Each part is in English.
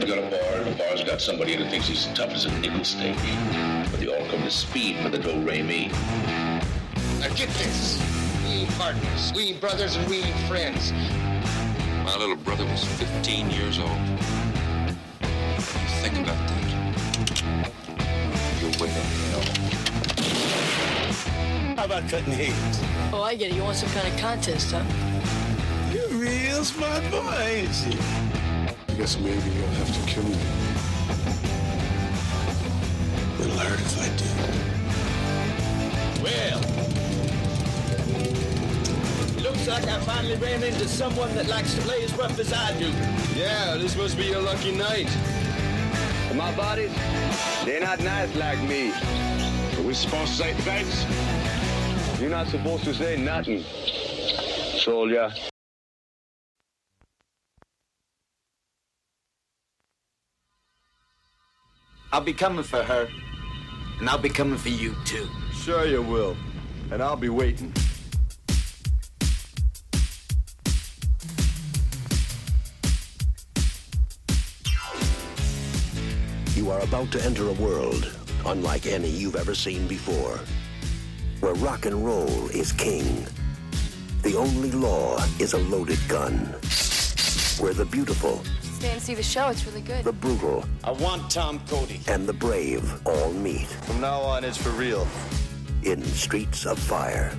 I've got a bar, and the bar's got somebody who thinks he's tough as a nickel steak. But they all come to speed for the do re mi. Now get this. We ain't partners. We ain't brothers and we ain't friends. My little brother was 15 years old. Think about that. You're way to hell. How about cutting heads? Oh, I get it. You want some kind of contest, huh? You're real smart boy, ain't you? I guess maybe you'll have to kill me. It'll hurt if I do. Well, looks like I finally ran into someone that likes to play as rough as I do. Yeah, this must be your lucky night. And my buddies, they're not nice like me. Are we supposed to say thanks? You're not supposed to say nothing, soldier. I'll be coming for her, and I'll be coming for you too. Sure you will. And I'll be waiting. You are about to enter a world unlike any you've ever seen before, where rock and roll is king. The only law is a loaded gun. Where the beautiful, Stay and see the show. It's really good. the brutal, I want Tom Cody. and the brave all meet From now on, it's for real. in Streets of Fire.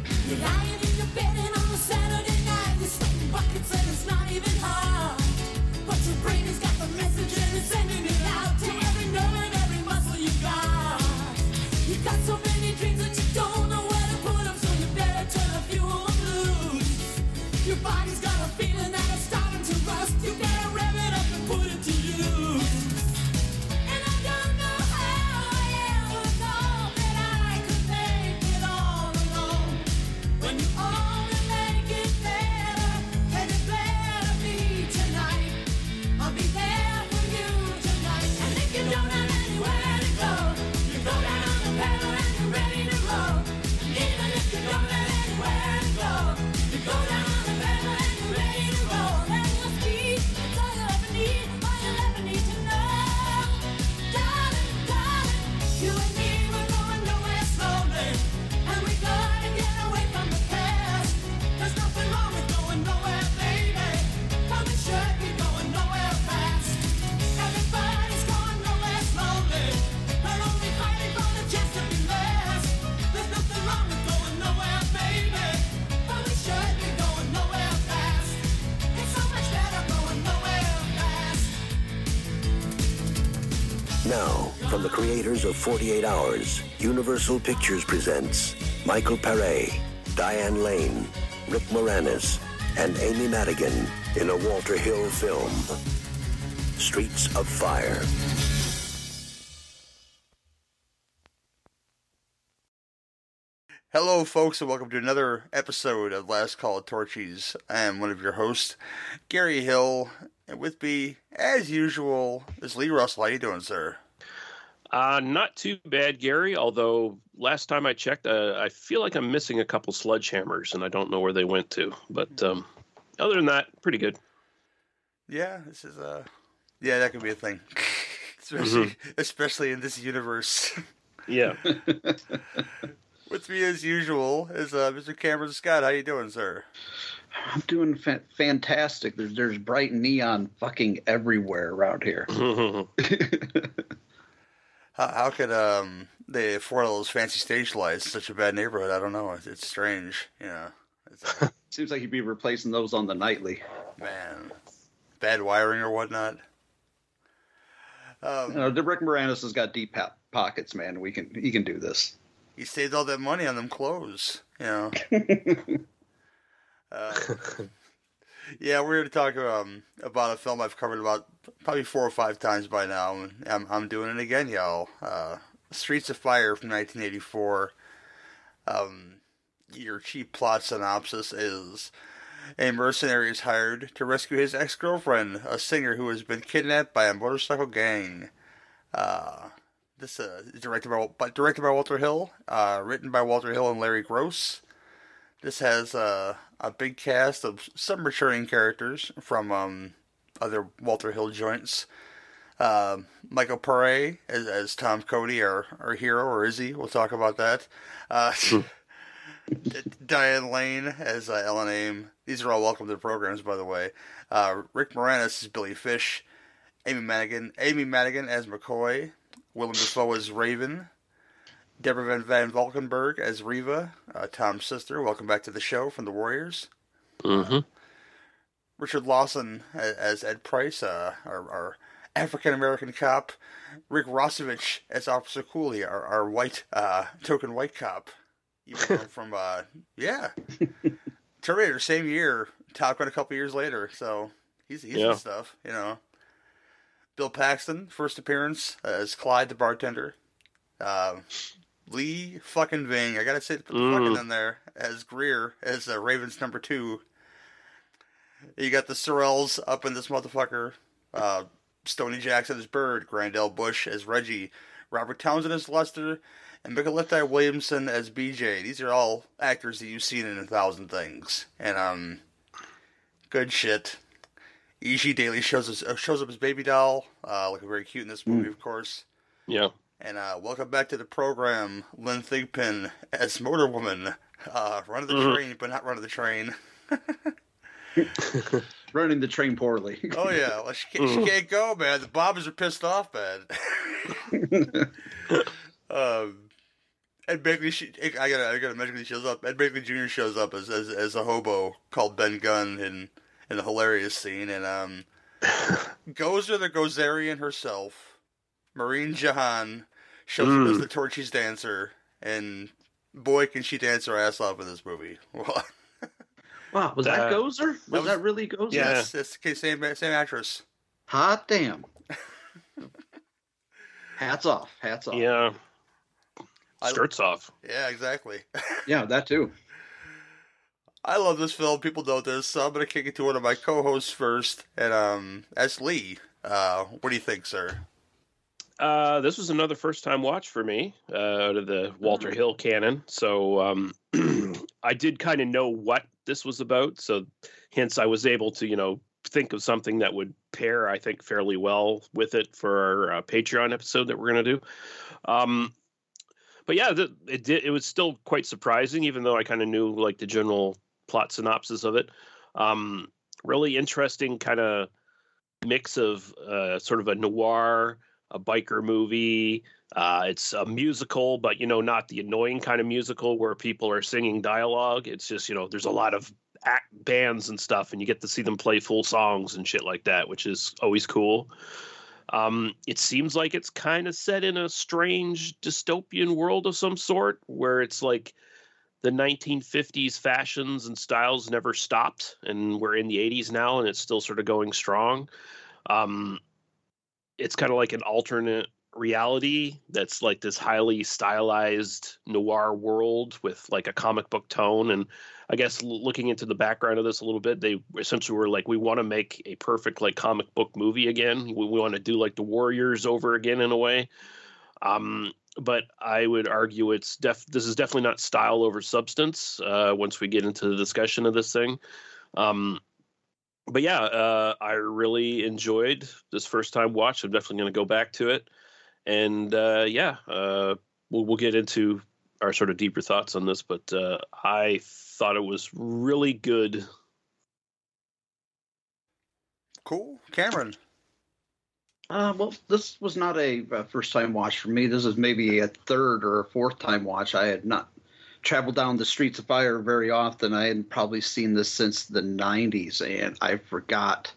Creators of 48 Hours, Universal Pictures presents Michael Paré, Diane Lane, Rick Moranis, and Amy Madigan in a Walter Hill film, Streets of Fire. Hello, folks, and welcome to another episode of Last Call of Torchy's. I am one of your hosts, Gary Hill, and with me, as usual, is Lee Russell. How you doing, sir? Uh, not too bad, Gary. Although last time I checked, uh, I feel like I'm missing a couple sledgehammers, and I don't know where they went to. But um, other than that, pretty good. Yeah, this is uh yeah, that could be a thing. especially especially in this universe. Yeah. with me as usual is uh, Mr. Cameron Scott. How you doing, sir? I'm doing fa- fantastic. There's there's bright neon fucking everywhere around here. How, how could um they afford all those fancy stage lights in such a bad neighborhood? I don't know. It's, it's strange, you know. It's, Seems like you'd be replacing those on the nightly. man, bad wiring or whatnot. Um, Uh, the Rick Moranis has got deep po- pockets, man. We can he can do this. he saved all that money on them clothes, you know. uh, yeah, we're here to talk um, about a film I've covered about probably four or five times by now. and I'm, I'm doing it again, y'all. Uh, Streets of Fire from 1984. Um, your cheap plot synopsis is a mercenary is hired to rescue his ex girlfriend, a singer who has been kidnapped by a motorcycle gang. Uh, this uh, is directed by, directed by Walter Hill, uh, written by Walter Hill and Larry Gross. This has uh, a big cast of some returning characters from um, other Walter Hill joints. Um, Michael Pare as, as Tom Cody, our, our hero, or is he? We'll talk about that. Uh, Diane Lane as uh, Ellen Aim. These are all welcome to the programs, by the way. Uh, Rick Moranis as Billy Fish. Amy Madigan, Amy Madigan as McCoy. Willem Dafoe as Raven. Deborah Van, Van Valkenburgh as Riva. Uh, Tom's sister. Welcome back to the show from the Warriors. Mm-hmm. Richard Lawson as, Ed Price, uh, our, our African American cop. Rick Rossovich as Officer Cooley, our, our white uh, token white cop. From uh, yeah, Terminator same year, Top Gun a couple years later. So he's he's Yeah. stuff, you know. Bill Paxton first appearance as Clyde the bartender. Um, Lee fucking Ving, I gotta say put the Mm. fucking in there as Greer as uh, Ravens number two. You got the Sorels up in this motherfucker. Uh, Stony Jackson as Bird, Grand L. Bush as Reggie, Robert Townsend as Lester, and Mykelti Williamson as BJ. These are all actors that you've seen in a thousand things, and um, good shit. E.G. Daily shows us uh, shows up as Baby Doll, uh, looking very cute in this movie, of course. Yeah. And uh, welcome back to the program, Lynn Thigpen as Motor Woman, uh, running the Mhm. train, but not running the train. Running the train poorly. Oh yeah, well, she, can't, she can't go, man. The Bombers are pissed off, man. um, Ed she, I gotta, I gotta mention he shows up. Ed Begley Jr. shows up as, as as a hobo called Ben Gunn in in a hilarious scene, and um, Gozer the Gozerian herself, Marine Jahan, shows up as Mm. the Torchy's dancer, and boy, can she dance her ass off in this movie. Well, Wow, was that, That- Gozer? Was that, really Gozer? Yes, it's the same same actress. Hot damn. hats off. Hats off. Yeah. Skirts off. Yeah, exactly. Yeah, that too. I love this film. People know this, so I'm gonna kick it to one of my co-hosts first, and um, that's Lee. Uh, what do you think, sir? Uh, this was another first time watch for me uh, out of the Walter Hill canon. So um, I did kind of know what this was about. So hence I was able to, you know, think of something that would pair, I think, fairly well with it for our uh, Patreon episode that we're going to do. Um, but yeah, th- it did. It was still quite surprising, even though I kind of knew like the general plot synopsis of it. Um, really interesting kind of mix of uh, sort of a noir, a biker movie. Uh, it's a musical, but you know, not the annoying kind of musical where people are singing dialogue. It's just you know, there's a lot of act bands and stuff, and you get to see them play full songs and shit like that, which is always cool. Um, it seems like it's kind of set in a strange dystopian world of some sort, where it's like the 1950s fashions and styles never stopped, and we're in the 80s now, and it's still sort of going strong. Um, it's kind of like an alternate reality that's like this highly stylized noir world with like a comic book tone. And i guess looking into the background of this a little bit they essentially were like we want to make a perfect like comic book movie again. We, we want to do like the warriors over again in a way. Um but i would argue it's def this is definitely not style over substance uh once we get into the discussion of this thing. Um but yeah, uh, I really enjoyed this first time watch. I'm definitely going to go back to it, and uh, yeah, uh, we'll we'll get into our sort of deeper thoughts on this. But uh, I thought it was really good. Cool, Cameron. Uh, well, this was not a, uh first time watch for me. This is maybe a third or a fourth time watch. I had not traveled down the streets of fire very often. I hadn't probably seen this since the 90s, and I forgot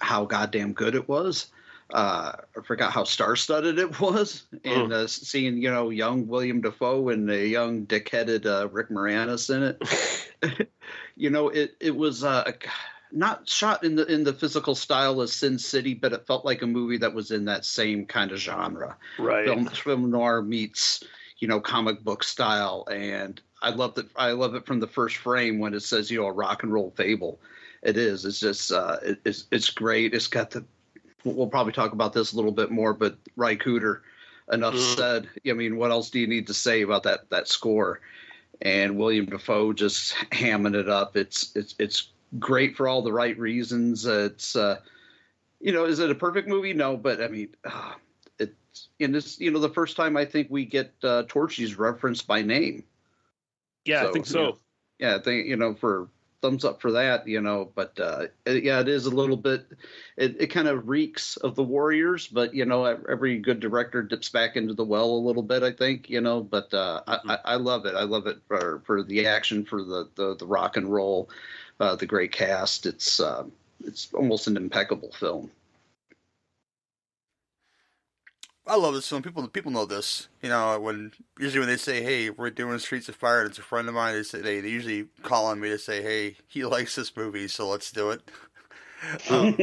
how goddamn good it was. Uh, I forgot how star-studded it was, and uh, seeing you know young William Dafoe and a young dick-headed uh, Rick Moranis in it. you know, it it was uh, not shot in the in the physical style of Sin City, but it felt like a movie that was in that same kind of genre. Right. Film, film noir meets you know comic book style, and I love it. I love it from the first frame when it says you know a rock and roll fable. It is. It's just. Uh, it, it's it's great. It's got the. We'll probably talk about this a little bit more, but Ry Cooder, enough Mm. said. I mean, what else do you need to say about that that score? And William Dafoe just hamming it up. It's it's it's great for all the right reasons. Uh, it's uh, you know, is it a perfect movie? No, but I mean, uh, it's in this, you know, the first time I think we get uh, Torchy's referenced by name. Yeah, I think so. yeah, I think you know for thumbs up for that, you know. But uh, yeah, it is a little bit. It, it kind of reeks of the Warriors, but you know, every good director dips back into the well a little bit. I think you know, but uh, I, I, I love it. I love it for for the action, for the the, the rock and roll, uh, the great cast. It's uh, it's almost an impeccable film. I love this film. People people know this. You know, when usually when they say, "Hey, we're doing Streets of Fire," and it's a friend of mine. They say they, they usually call on me to say, "Hey, he likes this movie, so let's do it." um,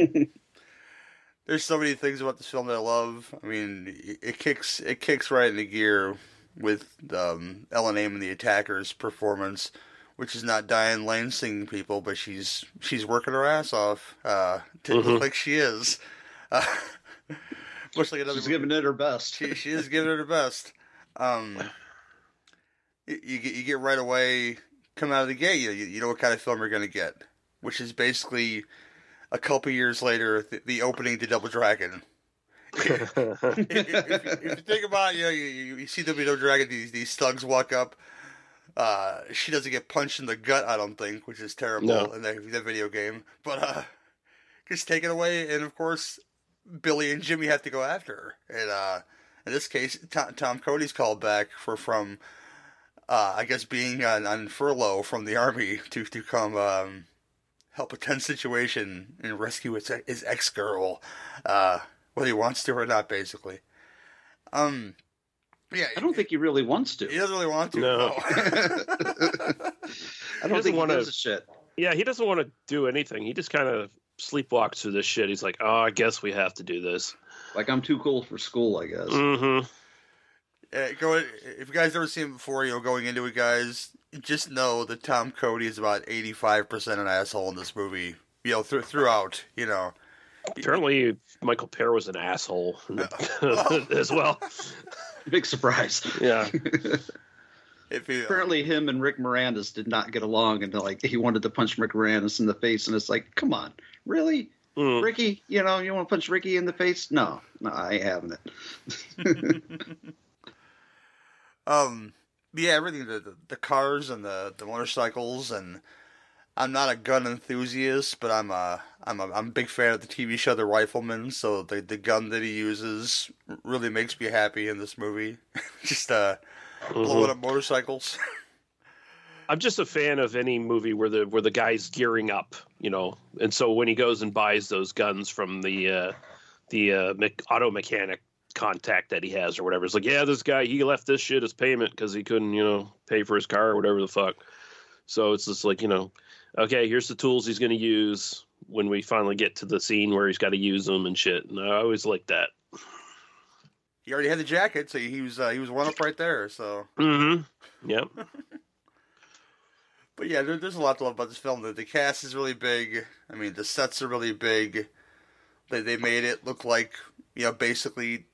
there's so many things about this film that I love. I mean, it, kicks it kicks right into gear with um, Ellen Aim and the Attackers performance, which is not Diane Lane singing people, but she's she's working her ass off uh, to Mhm. look like she is. Uh, much like another She's giving it her best. she, she is giving it her best. Um, you, you get you get right away, come out of the gate, you you know what kind of film you're going to get, which is basically a couple years later the, the opening to Double Dragon. if, if, if you think about it, you know, you, you, see Double Dragon, these these thugs walk up. Uh, she doesn't get punched in the gut, I don't think, which is terrible No. in that, that video game. But uh, gets taken away, and of course, Billy and Jimmy have to go after her. And uh, in this case, Tom, Tom Cody's called back for from, uh, I guess, being on, on furlough from the army to to come um, help a tense situation and rescue his, his ex girl, uh, whether he wants to or not, basically. Um, yeah, I don't think he really wants to. he doesn't really want to. No. I don't doesn't think he wanna- gives a shit. Yeah, he doesn't want to do anything. He just kind of sleepwalks through this shit. He's like, "Oh, I guess we have to do this." Like I'm too cool for school, I guess. Mm-hmm. Uh, go if you guys ever seen him before, you know, going into it, guys, just know that Tom Cody is about eighty five percent an asshole in this movie. You know, th- throughout, you know. Apparently, Michael Paré was an asshole as well. Big surprise. Yeah. Apparently, him and Rick Moranis did not get along, and like he wanted to punch Rick Moranis in the face, and it's like, come on, really, Mm. Ricky? You know, you want to punch Ricky in the face? No, no, I ain't having it. Um, yeah, everything the, the the cars and the the motorcycles and I'm not a gun enthusiast, but I'm a I'm a I'm a big fan of the TV show The Rifleman. So the the gun that he uses really makes me happy in this movie. Just uh, blowing Mhm. up motorcycles. I'm just a fan of any movie where the where the guy's gearing up, you know. And so when he goes and buys those guns from the uh, the uh, mech- auto mechanic contact that he has or whatever, it's like, yeah, this guy he left this shit as payment because he couldn't, you know, pay for his car or whatever the fuck. So it's just like, you know, okay, here's the tools he's going to use when we finally get to the scene where he's got to use them and shit. And I always like that. He already had the jacket, so he was uh, he was one up right there. So, Mm-hmm. Yep. but yeah, there, there's a lot to love about this film. The, the cast is really big. I mean, the sets are really big. They they made it look like you know basically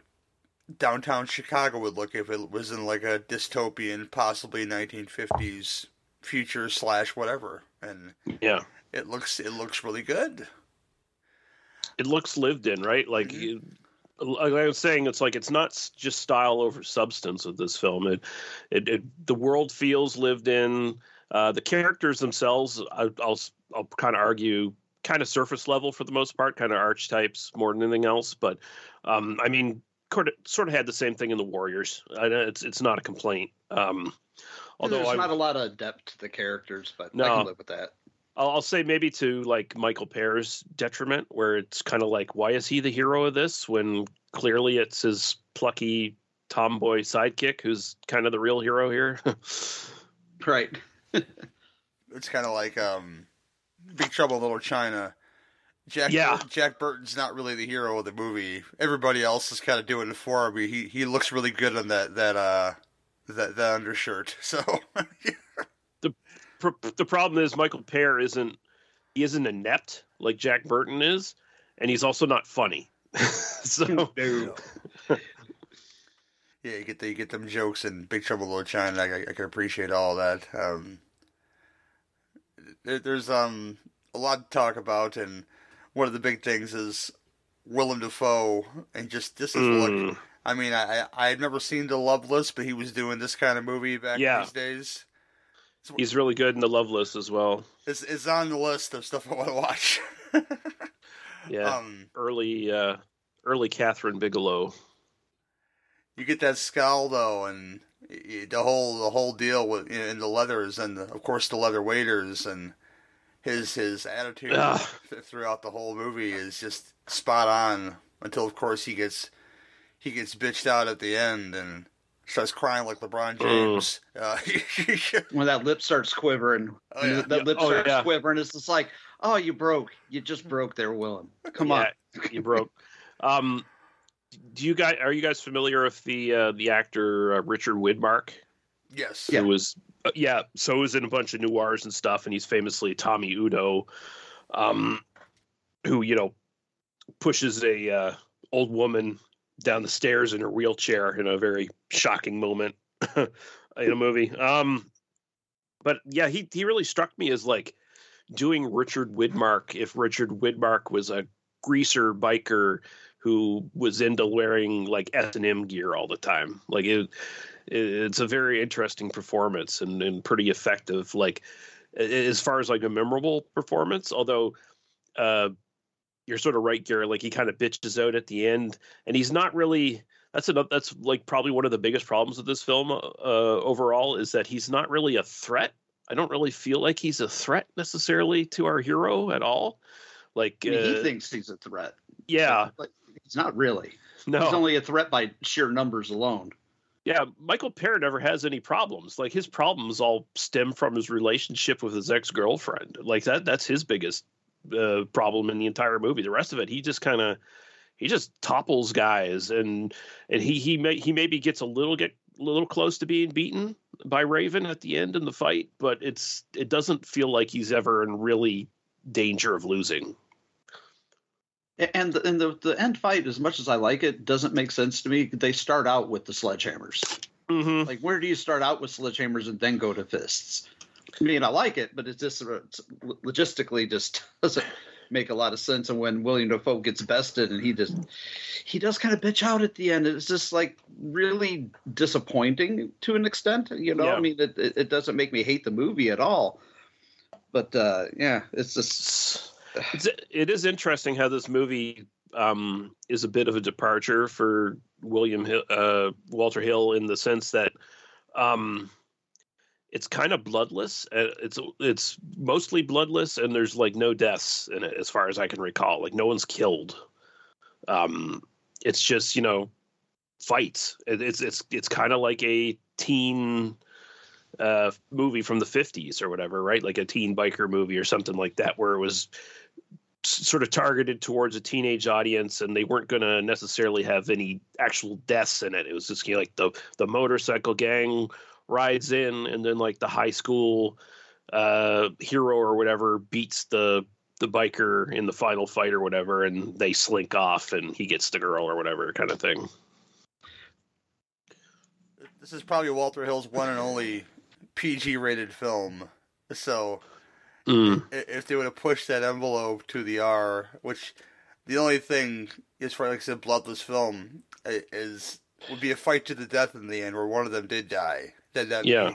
downtown Chicago would look if it was in like a dystopian, possibly 1950s future slash whatever. And Yeah. it looks it looks really good. it looks lived in, right? Like, you- like I was saying, it's like it's not just style over substance of this film. It, it, it the world feels lived in. Uh, the characters themselves, I, I'll s- I'll kind of argue, kind of surface level for the most part, kind of archetypes more than anything else. But um, I mean, sort of, sort of had the same thing in the Warriors. I, it's it's not a complaint. Um, although There's I, not a lot of depth to the characters, but I can live with that. I'll, I'll say maybe to like Michael Paré's detriment, where it's kind of like, why is he the hero of this when clearly it's his plucky tomboy sidekick who's kind of the real hero here? right. It's kind of like um, Big Trouble in Little China. Jack Yeah. Jack Burton's not really the hero of the movie. Everybody else is kind of doing it for him. He he looks really good on that that uh that that undershirt. So Pr- the problem is Michael Paré isn't he isn't inept like Jack Burton is, and he's also not funny. so yeah, you get the, you get them jokes in Big Trouble in Little China. I, I can appreciate all that. Um, there, there's um a lot to talk about, and one of the big things is Willem Dafoe and just this is Mm. look. I mean, I I had never seen The Loveless, but he was doing this kind of movie back Yeah. in these days. He's really good in The Loveless as well. It's it's on the list of stuff I want to watch. Yeah, Um, early uh, early Kathryn Bigelow. you get that scowl though, and the whole the whole deal with in the leathers, and the, of course the leather waiters, and his his attitude Ugh. throughout the whole movie is just spot on. Until of course he gets he gets bitched out at the end and starts crying like LeBron James. Uh, when that lip starts quivering, Oh, yeah. that lip Oh, starts yeah. quivering, it's just like, oh, you broke. You just broke there, Willem. Come on. You broke. Um, do you guys are you guys familiar with the uh, the actor uh, Richard Widmark? yes, Who was uh, yeah, so he was in a bunch of noirs and stuff, and he's famously Tommy Udo, um, who you know pushes a uh, old woman down the stairs in her wheelchair in a very shocking moment in a movie. Um, but yeah, he he really struck me as like doing Richard Widmark if Richard Widmark was a greaser biker who was into wearing like S and M gear all the time. Like it, it, it's a very interesting performance and, and pretty effective. Like as far as like a memorable performance, although uh, you're sort of right, Gary. Like he kind of bitches out at the end, and he's not really. That's enough. That's like probably one of the biggest problems with this film uh, overall is that he's not really a threat. I don't really feel like he's a threat necessarily to our hero at all. Like I mean, uh, he thinks he's a threat. yeah, But he's not really. no, He's only a threat by sheer numbers alone. Yeah, Michael Paré never has any problems. Like his problems all stem from his relationship with his ex girlfriend. Like that that's his biggest uh, problem in the entire movie. The rest of it, he just kind of he just topples guys and and he he may he maybe gets a little get a little close to being beaten by Raven at the end in the fight, but it's it doesn't feel like he's ever in really danger of losing. And the, and the the end fight, as much as I like it, doesn't make sense to me. They start out with the sledgehammers. Mm-hmm. Like, where do you start out with sledgehammers and then go to fists? I mean, I like it, but it just logistically just doesn't make a lot of sense. And when William Dafoe gets bested, and he just he does kind of bitch out at the end, it's just like really disappointing to an extent. You know, Yeah. I mean, it, it it doesn't make me hate the movie at all. But uh, yeah, it's just it's, it is interesting how this movie um, is a bit of a departure for William Hill, uh, Walter Hill in the sense that um, it's kind of bloodless. Uh, It's it's mostly bloodless, and there's like no deaths in it, as far as I can recall. Like no one's killed. Um, it's just you know fights. It, it's it's it's kind of like a teen uh movie from the 50s or whatever right like a teen biker movie or something like that where it was sort of targeted towards a teenage audience and they weren't going to necessarily have any actual deaths in it it was just you know, like the the motorcycle gang rides in and then like the high school uh hero or whatever beats the the biker in the final fight or whatever and they slink off and he gets the girl or whatever kind of thing This is probably Walter Hill's one and only PG rated film. So Mm. if they would have pushed that envelope to the R, which the only thing as far like I said, bloodless film is would be a fight to the death in the end, where one of them did die. That that Yeah.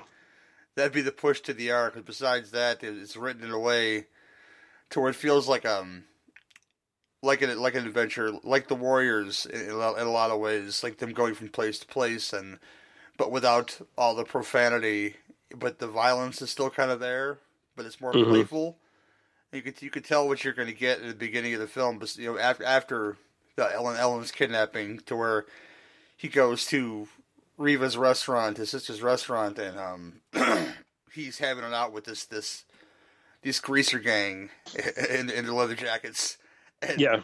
that'd be the push to the. Because besides that, it's written in a way to where it feels like um like an like an adventure, like the Warriors in a lot, in a lot of ways, like them going from place to place, and but without all the profanity. But the violence is still kind of there, but it's more Mhm. playful. You could you could tell what you're going to get at the beginning of the film, but you know after after the Ellen Ellen's kidnapping, to where he goes to Riva's restaurant, his sister's restaurant, and um, he's having it out with this this this greaser gang in in the leather jackets. And yeah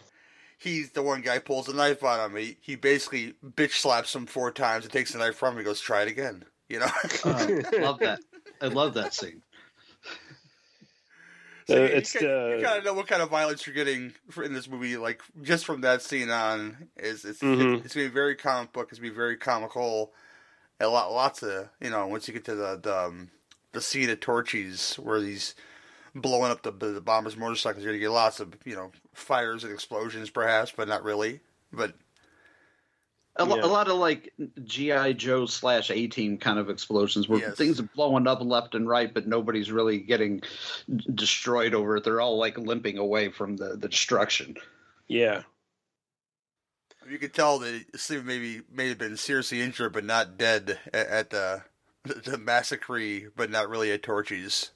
he's the one guy pulls a knife on him. He he basically bitch slaps him four times and takes the knife from him. He goes, "Try it again." You know. uh, love that. I love that scene. So Uh, you, it's, kind, uh, you kind of know what kind of violence you're getting in this movie. Like just from that scene on, is it's Mhm. it's gonna be very comic book. It's gonna be very comical. A lot, lots of you know. Once you get to the the, um, the scene at Torchy's where these blowing up the the bomber's motorcycles. You're gonna get lots of you know fires and explosions, perhaps, but not really. But A, Yeah. a lot of like GI Joe slash A Team kind of explosions where Yes. things are blowing up left and right, but nobody's really getting destroyed over it. They're all like limping away from the, the destruction. Yeah. you could tell that Steve maybe may have been seriously injured, but not dead at, at the the massacre, but not really at Torchy's.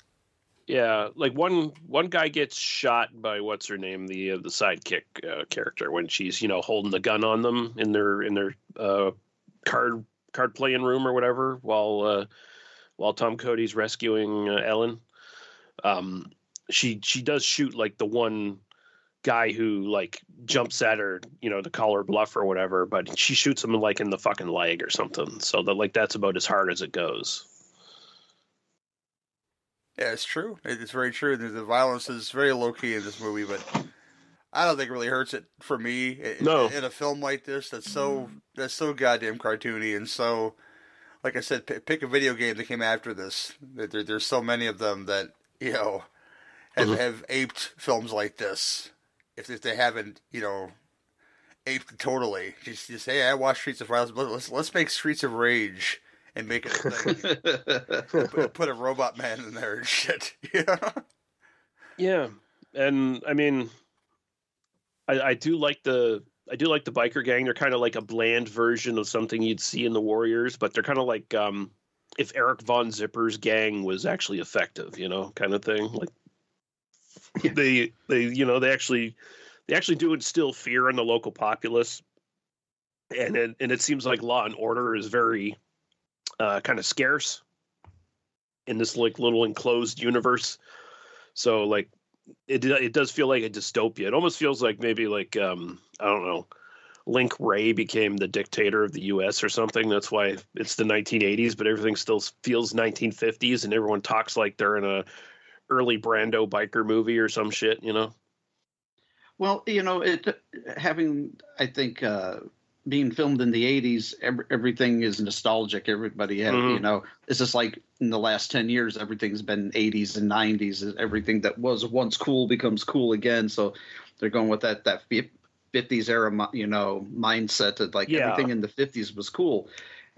Yeah, like one one guy gets shot by what's her name, the uh, the sidekick uh, character when she's you know holding the gun on them in their in their uh, card card playing room or whatever while uh, while Tom Cody's rescuing uh, Ellen. Um, she she does shoot like the one guy who like jumps at her, you know, to call her bluff or whatever, but she shoots him like in the fucking leg or something. So that like that's about as hard as it goes. Yeah, it's true. It's very true. The, the violence is very low key in this movie, but I don't think it really hurts it for me. In, No. in a film like this, that's so that's so goddamn cartoony and so, like I said, p- pick a video game that came after this. There, there- there's so many of them that you know have, Mhm. have aped films like this. If, if they haven't, you know, aped totally, just just hey, I watched Streets of Violence, but let's let's make Streets of Rage and make it a put, put a robot man in there and shit. Yeah. Yeah, and I mean, I, I do like the I do like the biker gang. They're kind of like a bland version of something you'd see in the Warriors, but they're kind of like um, if Eric Von Zipper's gang was actually effective, you know, kind of thing. Like they they you know they actually they actually do instill fear in the local populace, and it, and it seems like law and order is very uh, kind of scarce in this like little enclosed universe. So like it it does feel like a dystopia. It almost feels like maybe like um I don't know, Link Wray became the dictator of the U.S. or something. That's why it's the 1980s, but everything still feels 1950s, and everyone talks like they're in a early Brando biker movie or some shit. You know? Well, you know, it having I think uh, being filmed in the '80s, every, everything is nostalgic. Everybody had, Mhm. you know, it's just like in the last ten years, everything's been '80s and '90s. Everything that was once cool becomes cool again. So they're going with that that '50s era, you know, mindset that like Yeah. everything in the '50s was cool.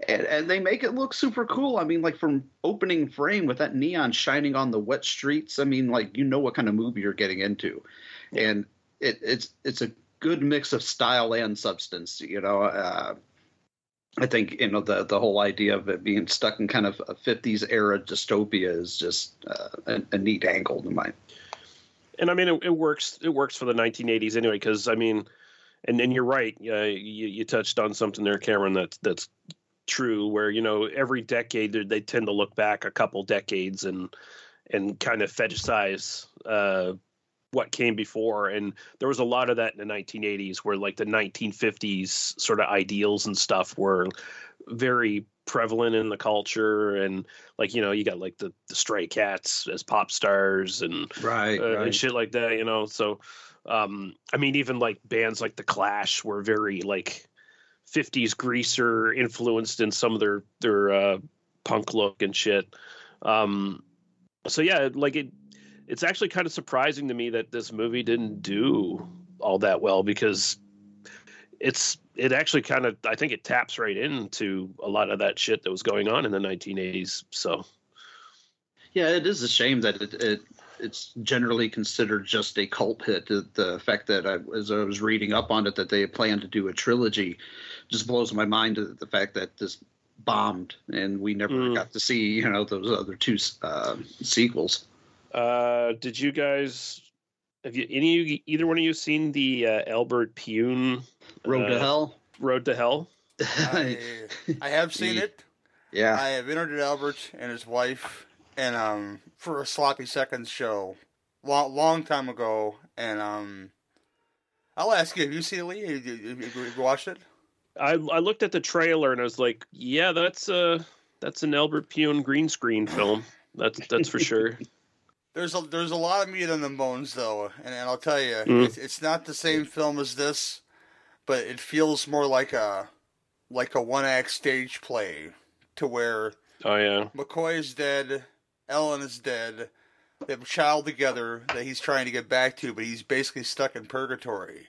And, and they make it look super cool. I mean, like from opening frame with that neon shining on the wet streets. I mean, like you know what kind of movie you're getting into, and it, it's it's a good mix of style and substance. You know, uh, I think you know the the whole idea of it being stuck in kind of a '50s era dystopia is just uh, a, a neat angle to mine. and I mean it, it works. It works for the 1980s anyway, because I mean, and then you're right. Uh, you you touched on something there, Cameron. That's that's true. Where you know every decade they- tend to look back a couple decades and and kind of fetishize uh, what came before. And there was a lot of that in the 1980s, where like the 1950s sort of ideals and stuff were very prevalent in the culture and like you know you got like the, the stray cats as pop stars and Right, uh, right. and shit like that you know so um i mean even like bands like the clash were very like 50s greaser influenced in some of their their uh punk look and shit um so yeah like it it's actually kind of surprising to me that this movie didn't do all that well because it's it actually kind of I think it taps right into a lot of that shit that was going on in the 1980s. So Yeah, it is a shame that it, it it's generally considered just a cult hit. The, the fact that I, as I was reading up on it, that they plan to do a trilogy, just blows my mind. The the fact that this bombed and we never Mm. got to see you know those other two uh, sequels. Uh did you guys have you any of you, either one of you seen the uh, Albert Pyun Road to uh, Hell. Road to Hell? I, I have seen it. Yeah. I have interviewed Albert and his wife, and um, for a sloppy seconds show, long long time ago, and um, I'll ask you: Have you seen it, Lee? Have you, have you- watched it? I I looked at the trailer and I was like, yeah, that's uh that's an Albert Pyun green screen film. That's that's for sure. There's a there's a lot of meat on the bones though, and, and I'll tell you, Mm. it's, it's not the same film as this, but it feels more like a like a one act stage play, to where Oh yeah. McCoy is dead, Ellen is dead, they have a child together that he's trying to get back to, but he's basically stuck in purgatory.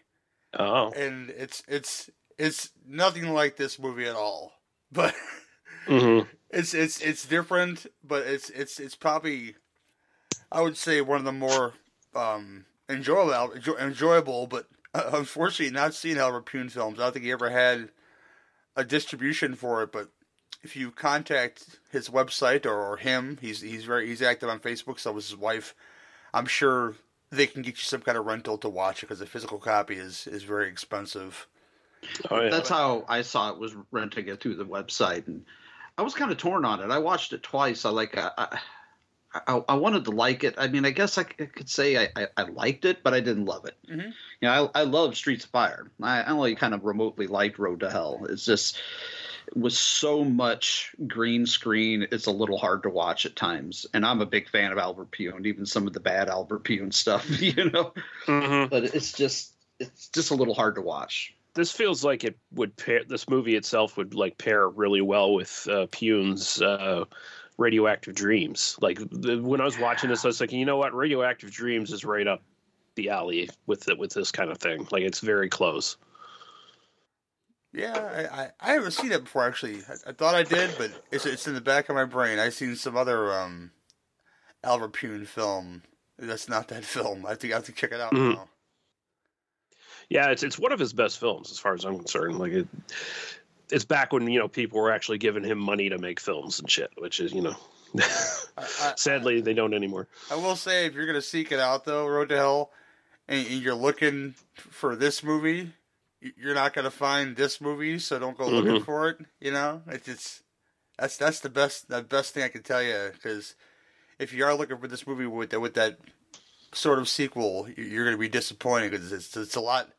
Oh. And it's it's it's nothing like this movie at all. But Mm-hmm. it's it's it's different, but it's it's it's probably I would say one of the more um, enjoyable enjoy- enjoyable, but uh, unfortunately not seen Albert Pyun films. I don't think he ever had a distribution for it, but if you contact his website or, or him, he's he's very he's active on Facebook. So was his wife. I'm sure they can get you some kind of rental to watch it because a physical copy is is very expensive. Oh, yeah. That's how I saw it was renting it through the website, and I was kind of torn on it. I watched it twice. I like I, I, I, I wanted to like it. I mean, I guess I, could say I, I, I liked it, but I didn't love it. Mhm. You know, I, I love Streets of Fire. I, I only kind of remotely liked Road to Hell. It's just it was so much green screen. It's a little hard to watch at times, and I'm a big fan of Albert Pyun, even some of the bad Albert Pyun stuff. You know, Mhm. but it's just it's just a little hard to watch. This feels like it would pair. This movie itself would like pair really well with uh, Pyun's uh, Radioactive Dreams. Like the, when I was watching this, I was thinking, you know what, Radioactive Dreams is right up the alley with it, with this kind of thing. Like it's very close. Yeah, I, I, I haven't seen it before actually. I, I thought I did, but it's it's in the back of my brain. I've seen some other um, Albert Pyun film. That's not that film. I think I have to check it out Mhm. now. Yeah, it's it's one of his best films as far as I'm concerned. Like it, it's back when you know people were actually giving him money to make films and shit, which is you know, sadly they don't anymore. I will say, if you're gonna seek it out though, Road to Hell, and, and you're looking for this movie, you're not gonna find this movie. So don't go looking Mhm. for it. You know, it's it's that's that's the best the best thing I can tell you because if you are looking for this movie with that with that sort of sequel, you're gonna be disappointed because it's it's a lot.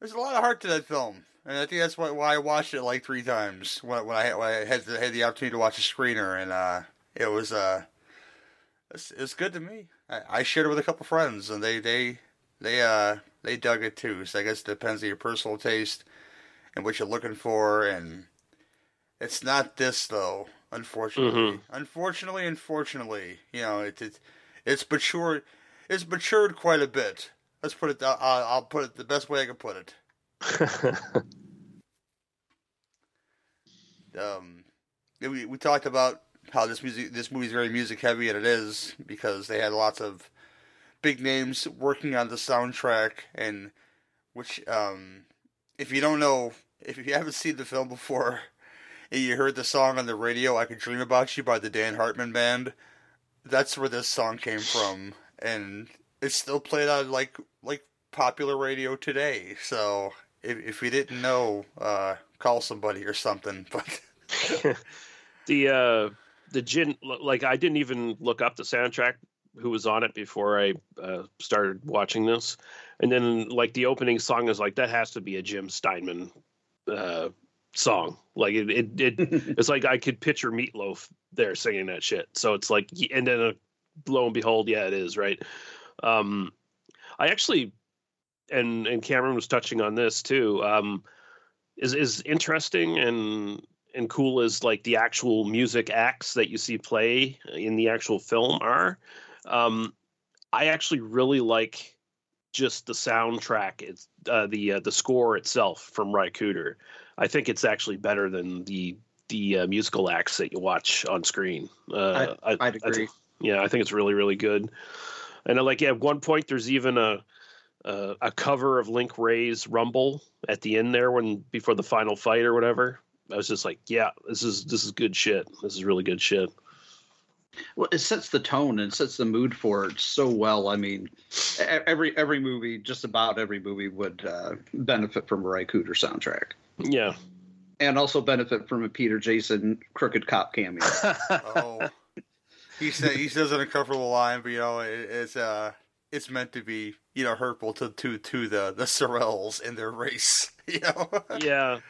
There's a lot of heart to that film, and I think that's why, why I watched it like three times when, when I when I had the, had the opportunity to watch a screener, and uh, it was uh, it's, it's good to me. I, I shared it with a couple friends, and they they they uh they dug it too. So I guess it depends on your personal taste and what you're looking for, and it's not this though. Unfortunately, unfortunately, unfortunately, you know it, it it's matured. It's matured quite a bit. Let's put it. I'll, I'll put it the best way I can put it. um, we we talked about how this music this movie is very music heavy, and it is because they had lots of big names working on the soundtrack, and which um, if you don't know, if you haven't seen the film before, and you heard the song on the radio, "I Could Dream About You" by the Dan Hartman Band, that's where this song came from, and it's still played on like like popular radio today. So if if you didn't know, uh, call somebody or something. But the uh the gin like i didn't even look up the soundtrack who was on it before i uh, started watching this. And then like the opening song is like that has to be a jim steinman uh song. Like it it, it it's like i could picture meatloaf there singing that shit. So it's like and then uh, lo and behold yeah it is right? Um i actually and and cameron was touching on this too um is is interesting and and cool as like the actual music acts that you see play in the actual film are. Um, I actually really like just the soundtrack. It's uh, the uh, the score itself from Cooder. I think it's actually better than the the uh, musical acts that you watch on screen. Uh, I- I'd I agree. yeah, I think it's really really good. And like at one point, there's even a a, a cover of Link Wray's Rumble at the end there when before the final fight or whatever. I was just like, yeah, this is this is good shit. This is really good shit. Well, it sets the tone and sets the mood for it so well. I mean, e- every every movie, just about every movie, would uh, benefit from a Ray Cooder soundtrack, Yeah. and also benefit from a Peter Jason crooked cop cameo. oh, he said he says an uncomfortable line, but you know it, it's uh it's meant to be you know hurtful to to to the the Sorels in their race. You know. yeah.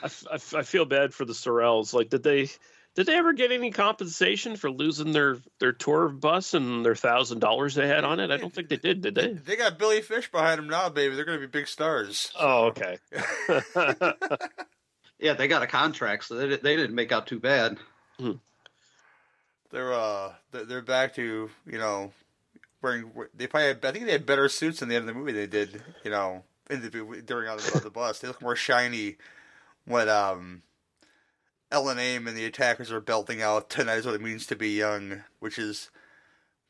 I, f- I f- I feel bad for the Sorels. Like, did they did they ever get any compensation for losing their their tour bus and their thousand dollars they had on it? I don't think they did. Did they? They got Billy Fish behind them now, baby. They're going to be big stars. Oh, okay. yeah, they got a contract, so they, they didn't make out too bad. they're uh they're, they're back to you know wearing they probably had, I think they had better suits in the end of the movie they did you know in the during on the, on the bus they look more shiny when um Ellen Aim and the attackers are belting out "Tonight is what it means to be young," which is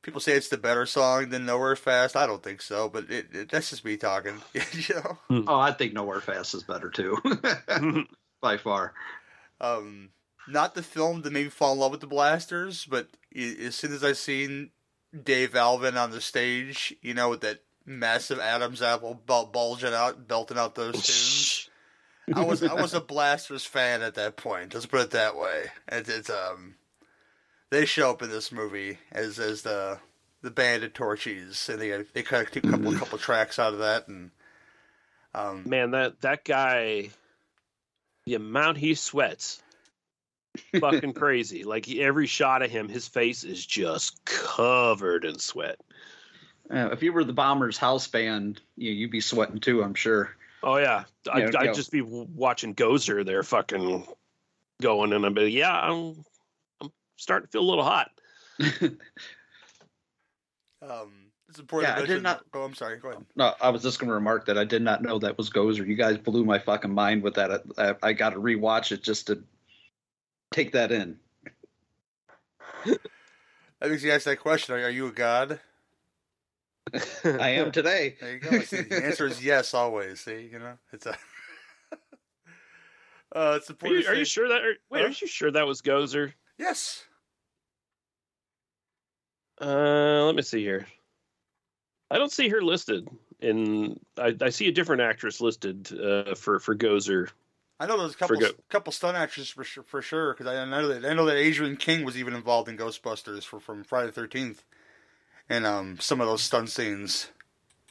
people say it's the better song than "Nowhere Fast." I don't think so, but it, it, that's just me talking. you know. Oh, I think Nowhere Fast is better too, by far. Um, not the film that made me fall in love with the Blasters, but as soon as I seen Dave Alvin on the stage, you know, with that massive Adam's apple bul- bulging out, belting out those tunes. I was I was a Blasters fan at that point. Let's put it that way. It's, it's um, they show up in this movie as as the the band of Torchy's, and they they cut a couple couple tracks out of that, and um, Man, that that guy, the amount he sweats, fucking crazy. Like he- every shot of him, his face is just covered in sweat. Uh, if you were the Bombers house band, you, you'd be sweating too. I'm sure. Oh yeah, I'd, Yeah, I'd just be watching Gozer there, fucking going, and I'd be yeah, I'm I'm starting to feel a little hot. um, it's important. Yeah, to I did not- Oh, I'm sorry. Go ahead. No, I was just going to remark that I did not know that was Gozer. You guys blew my fucking mind with that. I, I got to rewatch it just to take that in. That makes you ask that question. Are, are you a god? I am today. There you go. See, the answer is yes, always. See, you know, it's a. uh, it's Are you, are you sure that? Are, wait, Huh? are you sure that was Gozer? Yes. Uh, let me see here. I don't see her listed in. I, I see a different actress listed uh, for for Gozer. I know there's a couple Forget- couple stunt actors for sure, for sure because I know that I know that Adrienne King was even involved in Ghostbusters for, from Friday the Thirteenth, and um some of those stunt scenes.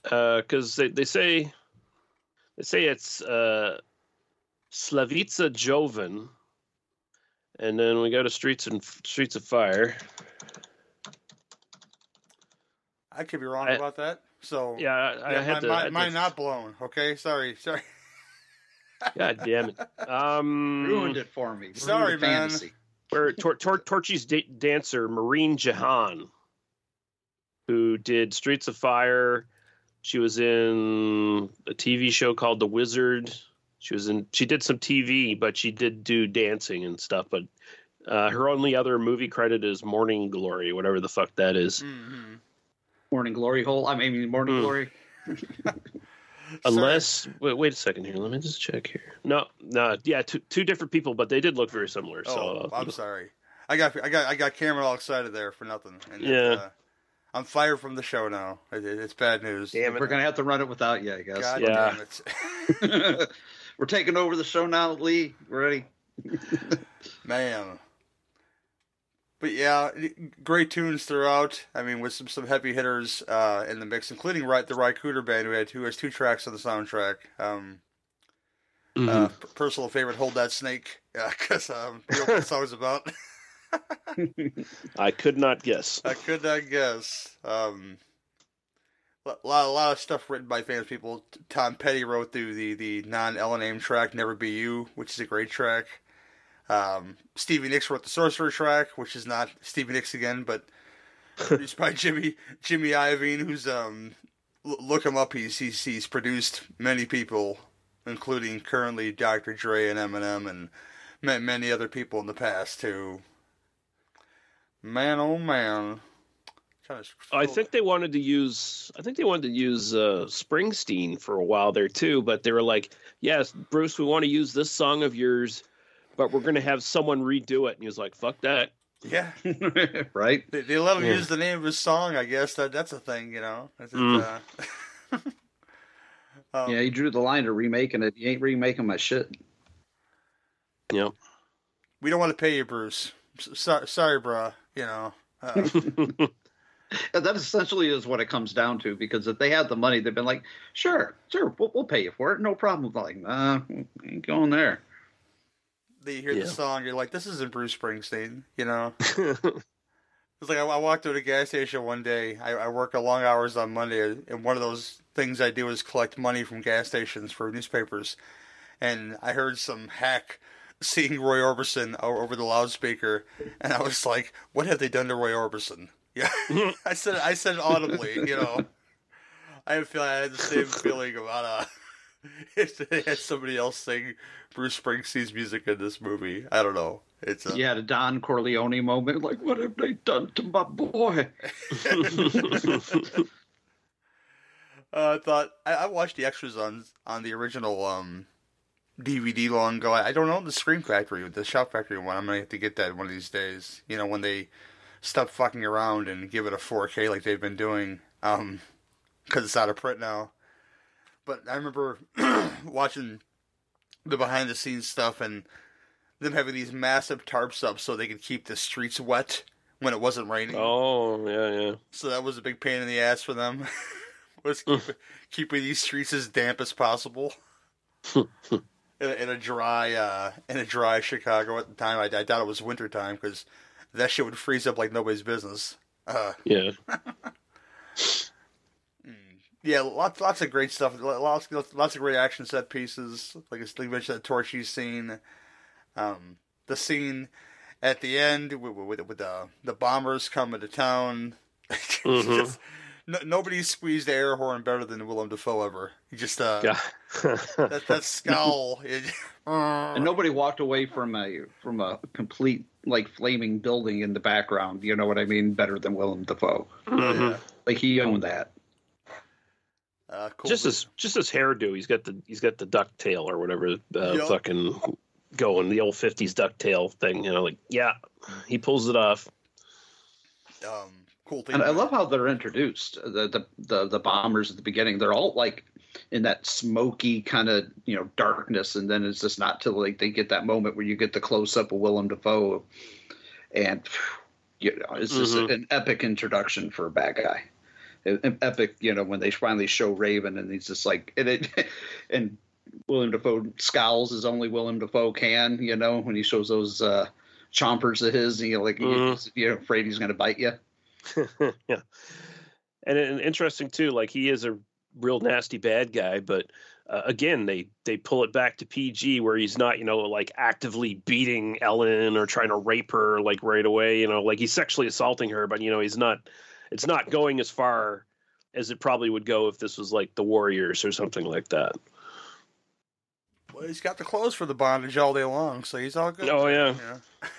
because they, they say they say it's uh, Slavitza Jovan, and then we go to Streets and Streets of Fire. I could be wrong I- about that. So Yeah, I, I yeah, had my, to. my, I had mine to- not blown. Okay, sorry, sorry. God damn it! Um, Ruined it for me. Ruined Sorry, man. fantasy. Where Tor- Tor- Torchy's da- dancer Marine Jahan, who did Streets of Fire. She was in a TV show called The Wizard. She was in. She did some TV, but she did do dancing and stuff. But uh, her only other movie credit is Morning Glory, whatever the fuck that is. Mm-hmm. Morning Glory hole. I mean, Morning Hmm. Glory. Unless wait, wait a second here. Let me just check here. No, no, yeah, two two different people, but they did look very similar. Oh, So I'm sorry. I got I got I got Cameron all excited there for nothing. And Yeah. uh, I'm fired from the show now. It, it- it's bad news. Damn it. We're gonna have to run it without you, I guess. God Yeah. damn it, We're taking over the show now, Lee. We're ready. man. But yeah, great tunes throughout. I mean, with some some heavy hitters uh, in the mix, including right the Ry Cooder band, who had who has two tracks on the soundtrack. Um, Mm-hmm. uh, personal favorite, "Hold That Snake," because um, you know what the song's about. I could not guess. I could not guess. Um, a lot, a lot of stuff written by famous people. Tom Petty wrote the the, the non Ellen Aim track "Never Be You," which is a great track. Um, Stevie Nicks wrote the Sorcerer track, which is not Stevie Nicks again, but produced by Jimmy Jimmy Iovine, who's um, l- look him up. He's, he's he's produced many people, including currently Dr. Dre and Eminem and ma- many other people in the past too. Man, oh man. I think they wanted to use. I think they wanted to use uh, Springsteen for a while there too, but they were like, "Yes, Bruce, we want to use this song of yours, but we're going to have someone redo it." And he was like, "Fuck that." Yeah, right. they, they let him Yeah. use the name of his song. I guess that that's a thing, you know. It's, it's, Mm. uh, um, yeah, he drew the line to remaking it. He ain't remaking my shit. Yep. we don't want to pay you, Bruce. S- sorry, sorry, bruh. You know. Uh, that essentially is what it comes down to. Because if they had the money, they've been like, "Sure, sure, we'll, we'll pay you for it, no problem." Like, nah, ain't going there. You hear Yeah. the song, you're like, this isn't Bruce Springsteen, you know. It's like I, I walked to a gas station one day. I, I work a long hours on Monday, and one of those things I do is collect money from gas stations for newspapers. And I heard some hack seeing Roy Orbison over the loudspeaker, and I was like, "What have they done to Roy Orbison?" Yeah, I said I said it audibly, you know. I feel I had the same feeling about uh, if they had somebody else sing Bruce Springsteen's music in this movie. I don't know. It's uh, You had a Don Corleone moment, like, what have they done to my boy? Uh, I thought I, I watched the extras on on the original um DVD long ago. I, I don't know the Scream Factory, the Shout Factory one. I'm gonna have to get that one of these days. You know when they stop fucking around and give it a 4K like they've been doing, um, because it's out of print now. But I remember watching the behind the scenes stuff and them having these massive tarps up so they could keep the streets wet when it wasn't raining. Oh yeah, yeah. So that was a big pain in the ass for them. was keep, keeping these streets as damp as possible. in, a, in a dry, uh, in a dry Chicago at the time, I, I doubt it was winter time because that shit would freeze up like nobody's business. Uh, Yeah. yeah, lots, lots of great stuff. Lots, lots of great action set pieces. Like I mentioned, the Torchy scene, um, the scene at the end with, with, with the the bombers coming to town. Mhm. Just- no, nobody squeezed the air horn better than Willem Dafoe ever. He just uh, Yeah. that, that scowl. It, and nobody walked away from a from a complete like flaming building in the background. You know what I mean? Better than Willem Dafoe. Mhm. Like he owned that. Uh, cool. Just his just his hairdo. He's got the he's got the duck tail or whatever uh, Yup. fucking going the old fifties duck tail thing. You know, like yeah, he pulls it off. um, cool thing. And I love how they're introduced. The the the, the bombers at the beginning. They're all like in that smoky kind of you know darkness, and then it's just not till like they get that moment where you get the close up of Willem Dafoe, and you know it's just Mhm. an epic introduction for a bad guy. Epic, you know, when they finally show Raven, and he's just like, and it, and William Dafoe scowls as only William Dafoe can, you know, when he shows those uh, chompers of his, you know, like Mhm. you're afraid he's going to bite you. yeah, and, and interesting too. Like he is a real nasty bad guy, but uh, again, they they pull it back to PG where he's not, you know, like actively beating Ellen or trying to rape her like right away. You know, like he's sexually assaulting her, but you know, he's not. It's not going as far as it probably would go if this was like the Warriors or something like that. Well, he's got the clothes for the bondage all day long, so he's all good. Oh yeah. Yeah.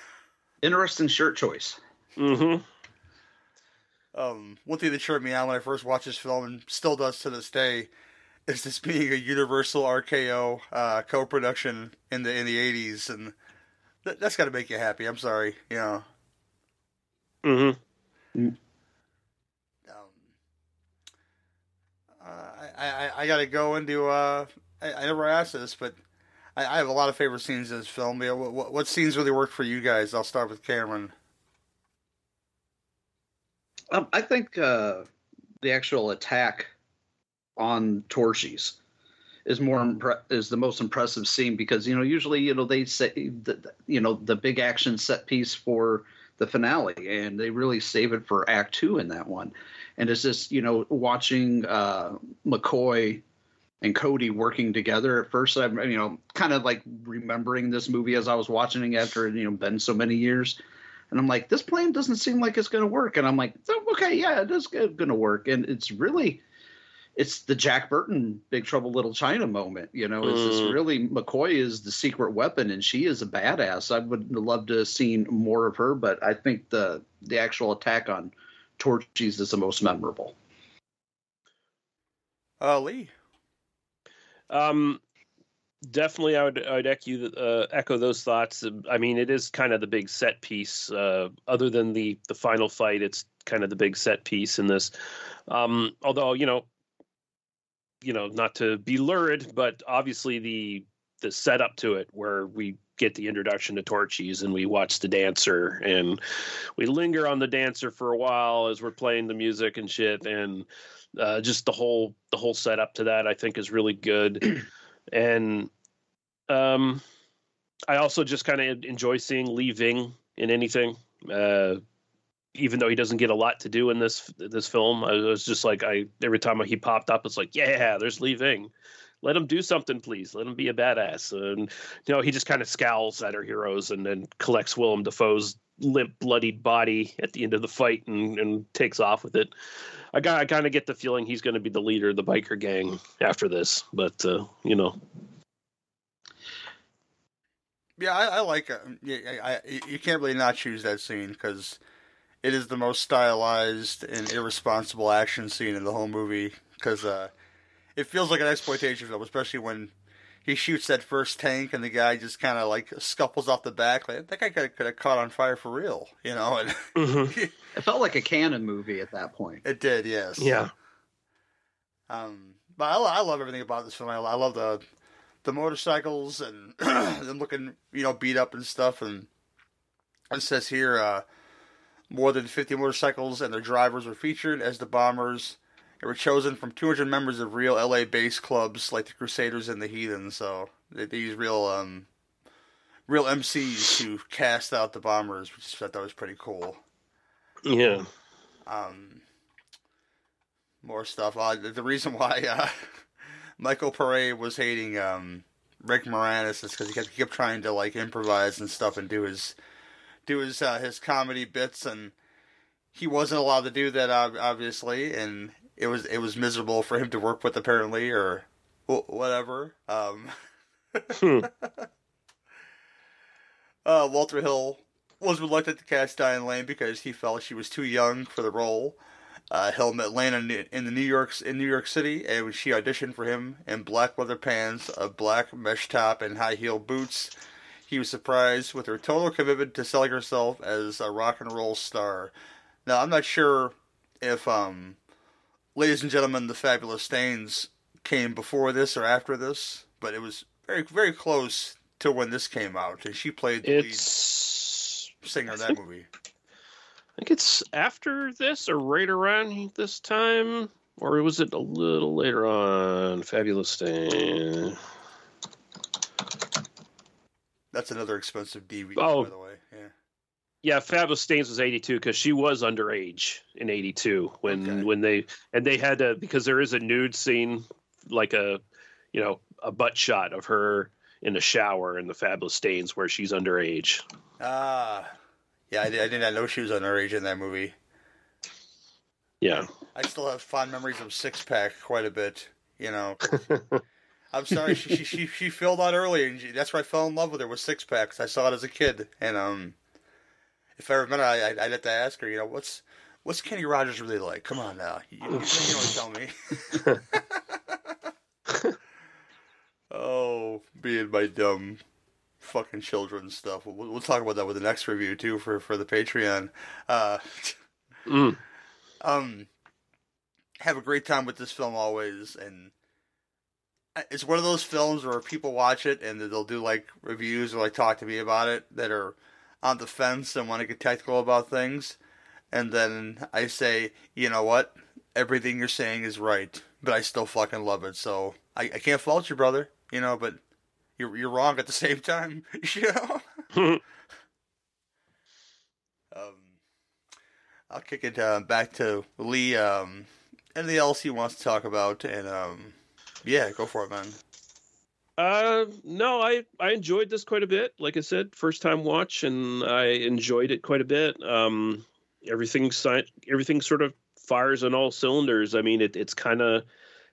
Interesting shirt choice. Mm-hmm. Um, one thing that tripped me out when I first watched this film, and still does to this day, is this being a Universal RKO uh, co-production in the in the '80s, and th- that's got to make you happy. I'm sorry, you know. Mm-hmm. I, I I gotta go into. Uh, I, I never asked this, but I, I have a lot of favorite scenes in this film. What, what, what scenes really worked for you guys? I'll start with Cameron. Um, I think uh, the actual attack on Torchy's is more impre- is the most impressive scene because you know usually you know they say the, you know the big action set piece for the finale and they really save it for Act Two in that one, and it's just you know watching uh, McCoy and Cody working together. At first, I'm you know kind of like remembering this movie as I was watching it after you know been so many years. And I'm like, this plan doesn't seem like it's going to work. And I'm like, "Oh, okay, yeah, it is going to work. And it's really, it's the Jack Burton Big Trouble Little China moment. You know, it's just Mm. really McCoy is the secret weapon, and she is a badass. I would love to have seen more of her, but I think the the actual attack on Torchy's is the most memorable. Uh, Lee. Um, definitely, I would I would echo uh, echo those thoughts. I mean, it is kind of the big set piece. Uh, other than the the final fight, it's kind of the big set piece in this. Um, although you know, you know, not to be lurid, but obviously the the setup to it, where we get the introduction to Torchy's and we watch the dancer and we linger on the dancer for a while as we're playing the music and shit. And uh, just the whole the whole setup to that I think is really good. And um I also just kind of enjoy seeing Lee Ving in anything. Uh even though he doesn't get a lot to do in this this film I was just like I every time he popped up it's like yeah there's Lee Ving let him do something, please. Let him be a badass. And you know, he just kind of scowls at our heroes and then collects Willem Dafoe's limp, bloodied body at the end of the fight and, and takes off with it. I got I kind of get the feeling he's going to be the leader of the biker gang after this, but uh, you know, Yeah, I, I like it. Yeah, I, you can't really not choose that scene because it is the most stylized and irresponsible action scene in the whole movie. Because uh, it feels like an exploitation film, especially when he shoots that first tank and the guy just kind of like scuffles off the back. Like that guy could have caught on fire for real, you know. And It felt like a Cannon movie at that point. it did, yes. yeah. Um, but I, I love everything about this film. I, I love the the motorcycles and them looking, you know, beat up and stuff. And it says here, uh, more than 50 motorcycles and their drivers were featured as the bombers. They were chosen from 200 members of real LA-based clubs like the Crusaders and the Heathen. So they, they use real, um, real MCs to cast out the bombers, which I thought was pretty cool. Yeah. Um, more stuff. Uh, the reason why uh, Michael Paré was hating um, Rick Moranis is because he kept, he kept trying to like improvise and stuff and do his do his uh, his comedy bits, and he wasn't allowed to do that obviously, and it was it was miserable for him to work with apparently or whatever. Um, uh, Walter Hill was reluctant to cast Diane Lane because he felt she was too young for the role. Uh, Hill met Lane in, in the New York in New York City, and when she auditioned for him in black leather pants, a black mesh top, and high heel boots, he was surprised with her total commitment to selling herself as a rock and roll star. Now, I'm not sure if, um, ladies and gentlemen, the Fabulous Stains came before this or after this, but it was very very close to when this came out, and she played the It's lead singer in that think- movie. I think it's after this or right around this time, or was it a little later on? Fabulous Day. That's another expensive DVD, Oh. by the way. Yeah. Yeah, Fabulous Stains was eighty two because she was underage in eighty two when Okay. when they and they had to because there is a nude scene like a you know a butt shot of her in the shower in the Fabulous Stains where she's underage. Ah, yeah, I did, I did not know she was underage in that movie. Yeah. I still have fond memories of Six Pack quite a bit. You know, I'm sorry, she, she she she filled out early, and she, that's why I fell in love with her with Six Pack 'cause I saw it as a kid, and um, if I remember, I I'd, I'd have to ask her, you know, what's what's Kenny Rogers really like? Come on now, you, you, you don't tell me. oh, being my dumb fucking children stuff. We'll, we'll talk about that with the next review too for for the Patreon. Uh, Mm. um, have a great time with this film always, and it's one of those films where people watch it and they'll do like reviews or like talk to me about it that are on the fence and want to get technical about things, and then I say, you know what, everything you're saying is right, but I still fucking love it, so I, I can't fault you, brother. You know, but you're you're wrong at the same time. You know. um, I'll kick it uh, back to Lee. Um, anything else he wants to talk about? And um, yeah, go for it, man. Uh, no, I I enjoyed this quite a bit. Like I said, first time watch, and I enjoyed it quite a bit. Um, everything everything sort of fires on all cylinders. I mean, it, it's kind of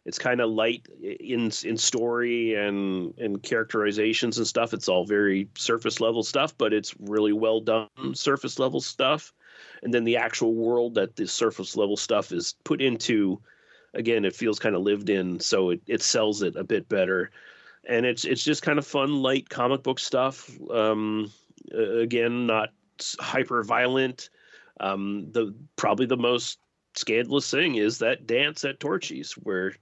it's kind of light in in story and and characterizations and stuff. It's all very surface level stuff, but it's really well done surface level stuff. And then the actual world that the surface level stuff is put into, again, it feels kind of lived in, so it, it sells it a bit better and it's it's just kind of fun, light comic book stuff. Um, again, not hyper violent. Um, the probably the most scandalous thing is that dance at Torchy's, where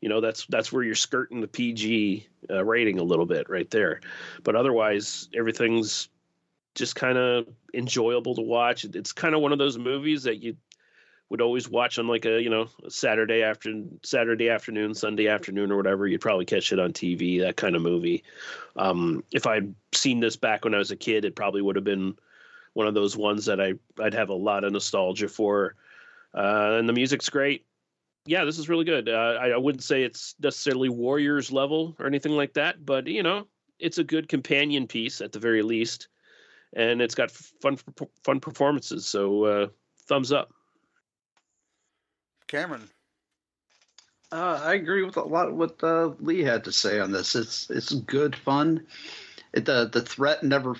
you know that's that's where you're skirting the PG uh, rating a little bit right there. But otherwise, everything's just kind of enjoyable to watch. It's kind of one of those movies that you would always watch on like a you know Saturday after Saturday afternoon, Sunday afternoon, or whatever. You'd probably catch it on TV. That kind of movie. Um, if I'd seen this back when I was a kid, it probably would have been one of those ones that I I'd have a lot of nostalgia for. Uh, and the music's great. yeah, this is really good. Uh, I, I wouldn't say it's necessarily Warriors level or anything like that, but you know, it's a good companion piece at the very least, and it's got fun fun performances. So uh, thumbs up. Cameron. Uh, I agree with a lot of what uh, Lee had to say on this. It's it's good fun. It, the the threat never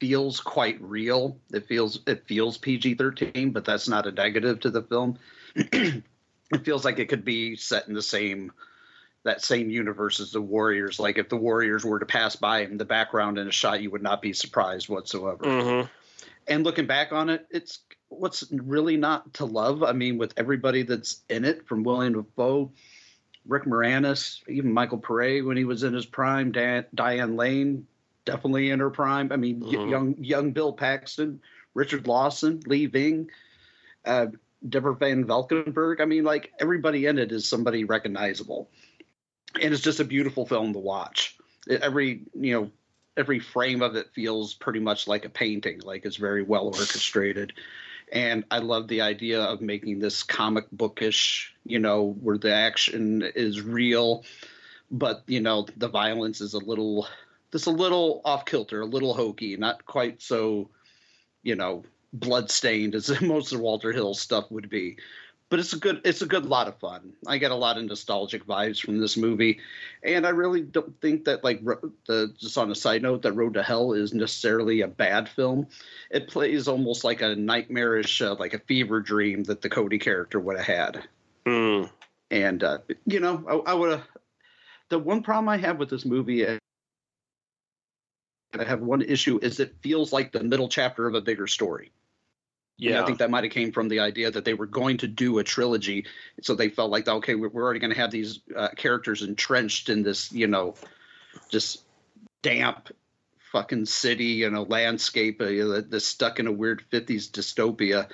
feels quite real. It feels it feels PG thirteen, but that's not a negative to the film. it feels like it could be set in the same that same universe as the Warriors. Like if the Warriors were to pass by in the background in a shot, you would not be surprised whatsoever. Mm-hmm. And looking back on it, it's what's really not to love. I mean, with everybody that's in it, from William Dafoe, Rick Moranis, even Michael Paré when he was in his prime, Dan, Diane Lane, definitely in her prime. I mean, y- young young Bill Paxton, Richard Lawson, Lee Ving, uh, Deborah Van Valkenburgh. I mean, like everybody in it is somebody recognizable, and it's just a beautiful film to watch. It- every you know every frame of it feels pretty much like a painting like it's very well orchestrated and i love the idea of making this comic bookish you know where the action is real but you know the violence is a little just a little off kilter a little hokey not quite so you know bloodstained as most of walter hill stuff would be but it's a good it's a good lot of fun. I get a lot of nostalgic vibes from this movie. And i really don't think that like the just on a side note that road to hell is necessarily a bad film. It plays almost like a nightmarish uh, like a fever dream that the cody character would have had. Mm. and uh, you know i, I would have the one problem i have with this movie uh, and i have one issue is it feels like the middle chapter of a bigger story Yeah. I think that might have came from the idea that they were going to do a trilogy, so they felt like, okay, we're, we're already going to have these uh, characters entrenched in this, you know, just damp fucking city, you know, landscape, uh, you know, they're stuck in a weird '50s dystopia.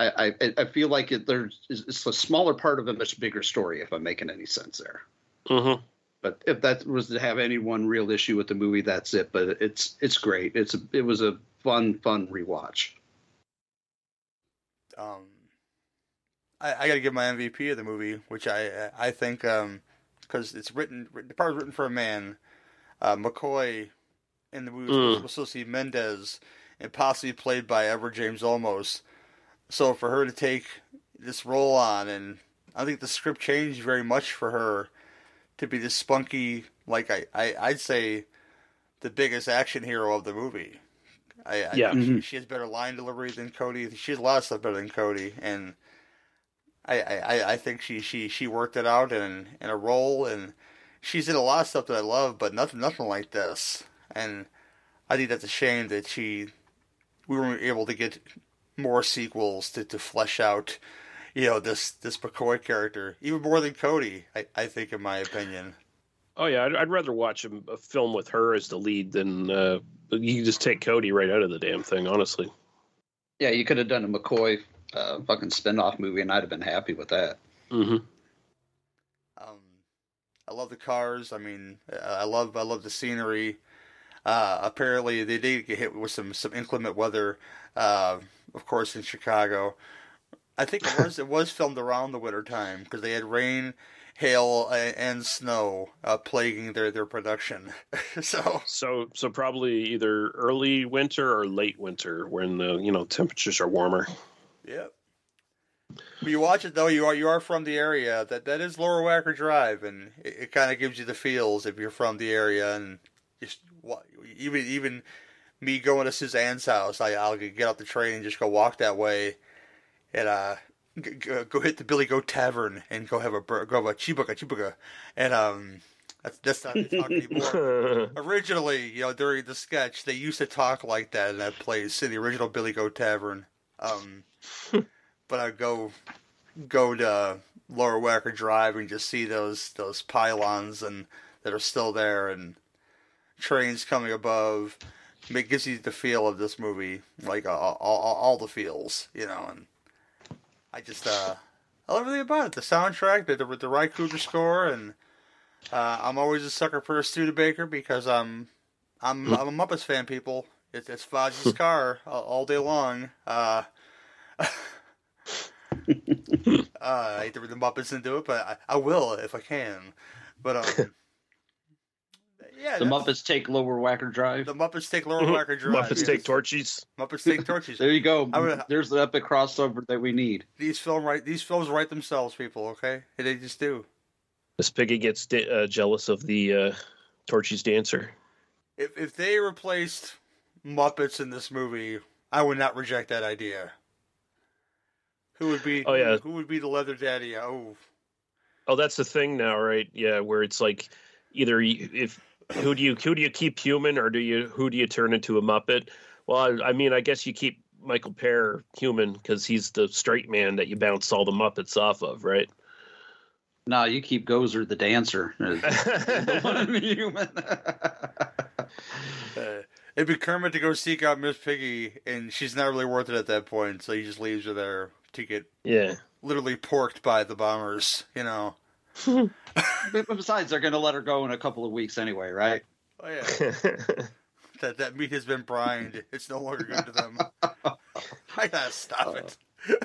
I I, I feel like it, there's it's a smaller part of a much bigger story. If I'm making any sense there. Mm-hmm. But if that was to have any one real issue with the movie, that's it. But it's it's great. It's a, it was a fun fun rewatch. Um, I, I got to give my MVP of the movie, which I I think because it's written the part was written for a man, uh, McCoy, in the movie Mm. was supposed to be Mendez, and possibly played by Edward James Olmos. So for her to take this role on, and I think the script changed very much for her to be this spunky, like I, I I'd say, the biggest action hero of the movie. I, I Yeah. think Mhm. she, she has better line delivery than Cody. She has a lot of stuff better than Cody, and I, I, I- I think she, she, she worked it out in in a role, and she's in a lot of stuff that I love, but nothing nothing like this. And I think that's a shame that she we weren't able to get more sequels to, to flesh out, you know, this this McCoy character even more than Cody. I, I think, in my opinion. Oh yeah, I'd, I'd rather watch a, a film with her as the lead than uh, you just take Cody right out of the damn thing. Honestly. Yeah, you could have done a McCoy uh, fucking spin-off movie, and I'd have been happy with that. Mm-hmm. Um, I love the cars. I mean, I love I love the scenery. Uh, apparently, they did get hit with some some inclement weather. Uh, of course, in Chicago, I think it was it was filmed around the winter time because they had rain, hail, and, and snow uh, plaguing their their production. so So so probably either early winter or late winter when the you know temperatures are warmer. Yep. When you watch it though, you are you are from the area. That that is Lower Wacker Drive, and it, it kind of gives you the feels if you're from the area. And just even even me going to Suzanne's house, I I'll get off the train and just go walk that way, and uh g- g- go hit the Billy Goat Tavern and go have a bur- go have a chibuka chibuka, and um. That's, that's not the talk anymore. Originally, you know, during the sketch, they used to talk like that in that place in the original Billy Goat Tavern. Um, but I go go to Lower Wacker Drive and just see those those pylons and that are still there and trains coming above. It gives you the feel of this movie, like all, all, all the feels, you know. And I just uh, I love everything about it. The soundtrack, the the, the Ry Cooder score, and uh, I'm always a sucker for a Studebaker because I'm I'm I'm a Muppets fan. People, it's it's Fozzie's car all, all day long. Uh, uh, I hate to read the Muppets into it, but I, I will if I can. But um, yeah, the Muppets take Lower Wacker Drive. The Muppets take Lower Wacker Drive. Muppets yes. take torches. Muppets take torches. There you go. I would- There's the epic crossover that we need. These film right. these films write themselves, people. Okay, they just do. Miss Piggy gets da- uh, jealous of the uh, torches dancer. If if they replaced Muppets in this movie, I would not reject that idea. Who would be? Oh, yeah. Who would be the leather daddy? Oh, Oh, that's the thing now, right? Yeah, where it's like either if who do you who do you keep human or do you who do you turn into a Muppet? Well, I, I mean, I guess you keep Michael Paré human because he's the straight man that you bounce all the Muppets off of, right? No, you keep Gozer the dancer. the one human. uh, it'd be Kermit to go seek out Miss Piggy, and she's not really worth it at that point, so he just leaves her there to get Yeah. literally porked by the bombers. You know. But Besides, they're going to let her go in a couple of weeks anyway, right? Oh yeah. that that meat has been brined. It's no longer good to them. I gotta stop it.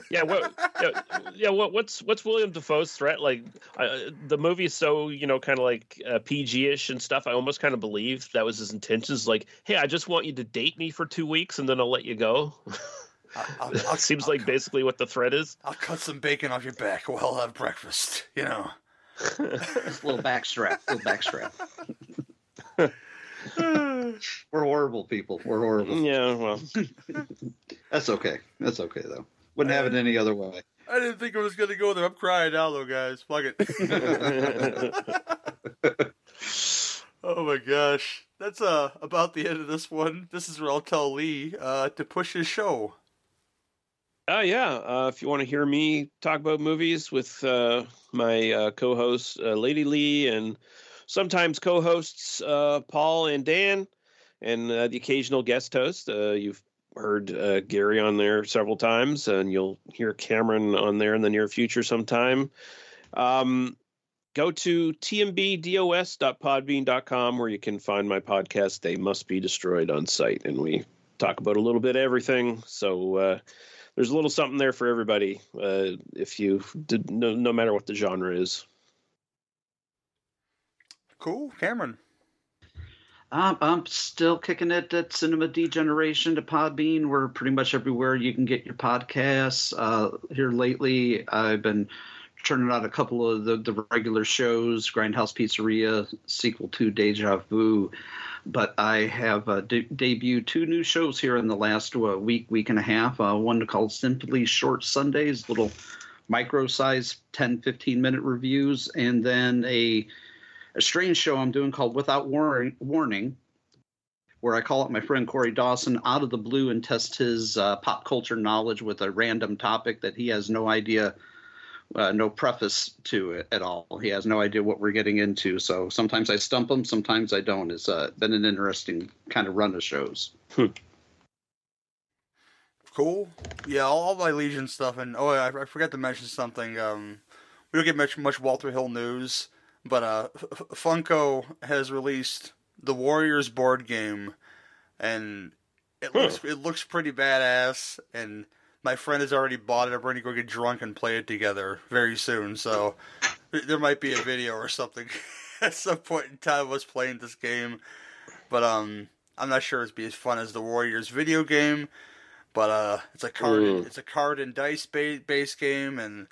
yeah, what? Yeah, yeah what, what's what's William Dafoe's threat? Like uh, the movie is so you know kind of like uh, PG-ish and stuff. I almost kind of believe that was his intentions. Like, hey, I just want you to date me for two weeks and then I'll let you go. I'll, That seems like basically what the threat is. I'll cut some bacon off your back while I'll have breakfast. You know. Just a little backstrap. little backstrap. We're horrible people. We're horrible. Yeah, well, That's okay. That's okay though. Wouldn't have it any other way. I didn't think I was gonna go there. I'm crying now, though, guys. Fuck it. oh my gosh, that's uh about the end of this one. This is where I'll tell Lee uh to push his show. Uh, yeah. Uh, if you want to hear me talk about movies with uh, my uh, co-host uh, Lady Lee and sometimes co-hosts uh, Paul and Dan, and uh, the occasional guest host, you've heard Gary on there several times, and you'll hear Cameron on there in the near future sometime. Um, go to tmbdos.podbean.com where you can find my podcast. They must be destroyed on site, and we talk about a little bit of everything. So. There's a little something there for everybody uh, if you did no, no matter what the genre is Cool, Cameron. Um, I'm still kicking it at Cinema Degeneration to Podbean. We're pretty much everywhere you can get your podcasts. Uh, here lately, I've been churning out a couple of the, the regular shows Grindhouse Pizzeria, sequel to Deja Vu. But I have uh, de- debuted two new shows here in the last uh, week, week and a half. Uh, one called Simply Short Sundays, little micro size 10, 15 minute reviews, and then a a strange show I'm doing called Without Warning, Warning where I call up my friend Corey Dawson out of the blue and test his uh, pop culture knowledge with a random topic that he has no idea, uh, no preface to it at all. He has no idea what we're getting into. So sometimes I stump him, sometimes I don't. It's uh, been an interesting kind of run of shows. Cool. Yeah, all, all my Legion stuff, and oh, I, I forgot to mention something. Um, we don't get much much Walter Hill news, but uh, F- F- Funko has released the Warriors board game, and it looks it looks pretty badass. And my friend has already bought it. I'm ready to go get drunk and play it together very soon. So there- might be a video or something at some point in time of us playing this game. But um, I'm not sure it'd be as fun as the Warriors video game. But uh, it's a card. Mm. It's a card and dice ba- base game, and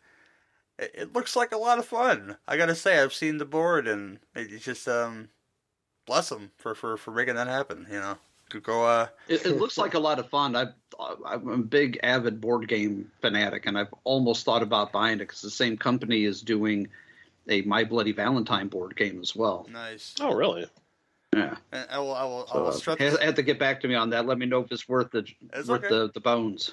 it, it looks like a lot of fun. I gotta say, I've seen the board, and it- it's just um, bless them for, for, for making that happen. You know, go uh, It, it looks like a lot of fun. I, I'm a big avid board game fanatic, and I've almost thought about buying it because the same company is doing a My Bloody Valentine board game as well. nice. oh really Yeah. And I will, I will, I will uh, stress. have, have to get back to me on that. Let me know if it's worth the It's worth okay. the, the bones.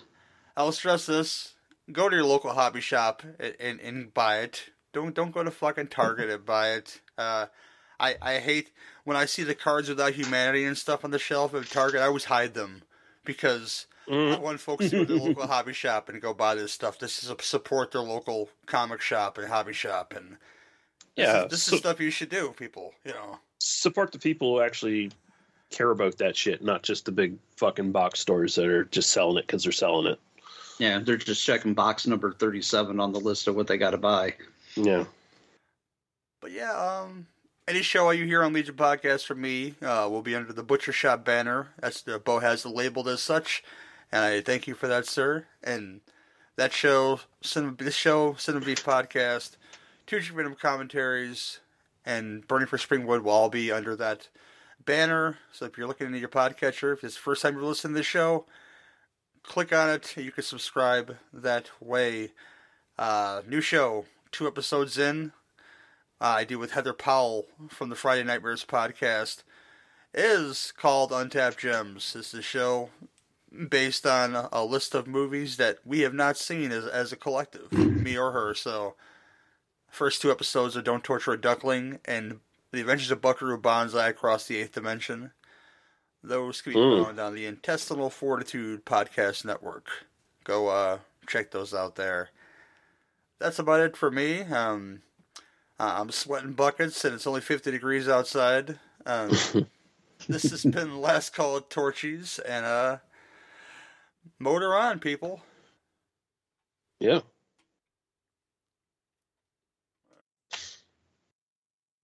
I will stress this: go to your local hobby shop and, and, and buy it. Don't don't go to fucking Target and buy it. Uh, I I hate when I see the cards without humanity and stuff on the shelf at Target. I always hide them because I want folks to go to their local hobby shop and go buy this stuff. This is a support their local comic shop and hobby shop, and this yeah is, this so- is stuff you should do, people. You know. support the people who actually care about that shit not just the big fucking box stores that are just selling it because they're selling it Yeah, they're just checking box number 37 on the list of what they got to buy. Yeah. But yeah, um, any show you hear on Legion Podcast from me uh, will be under the Butcher Shop banner. That's the Bo has labeled as such, and I thank you for that, sir. And that show, Cinema, this show, Cinema Beef Podcast, two random commentaries, and Burning for Springwood will all be under that banner. So if you're looking into your podcatcher, if it's the first time you're listening to the show, click on it. You can subscribe that way. Uh, new show, two episodes in. Uh, I do with Heather Powell from the Friday Nightmares podcast is called Untapped Gems. This is a show based on a list of movies that we have not seen as, as a collective, me or her. So, first two episodes are Don't Torture a Duckling and The Adventures of Buckaroo Banzai Across the Eighth Dimension. Those can be Mm. found on the Intestinal Fortitude Podcast Network. Go uh, check those out there. That's about it for me. Um, uh, I'm sweating buckets, and it's only 50 degrees outside. Um, this has been the last call of Torchy's, and uh, motor on, people. Yeah.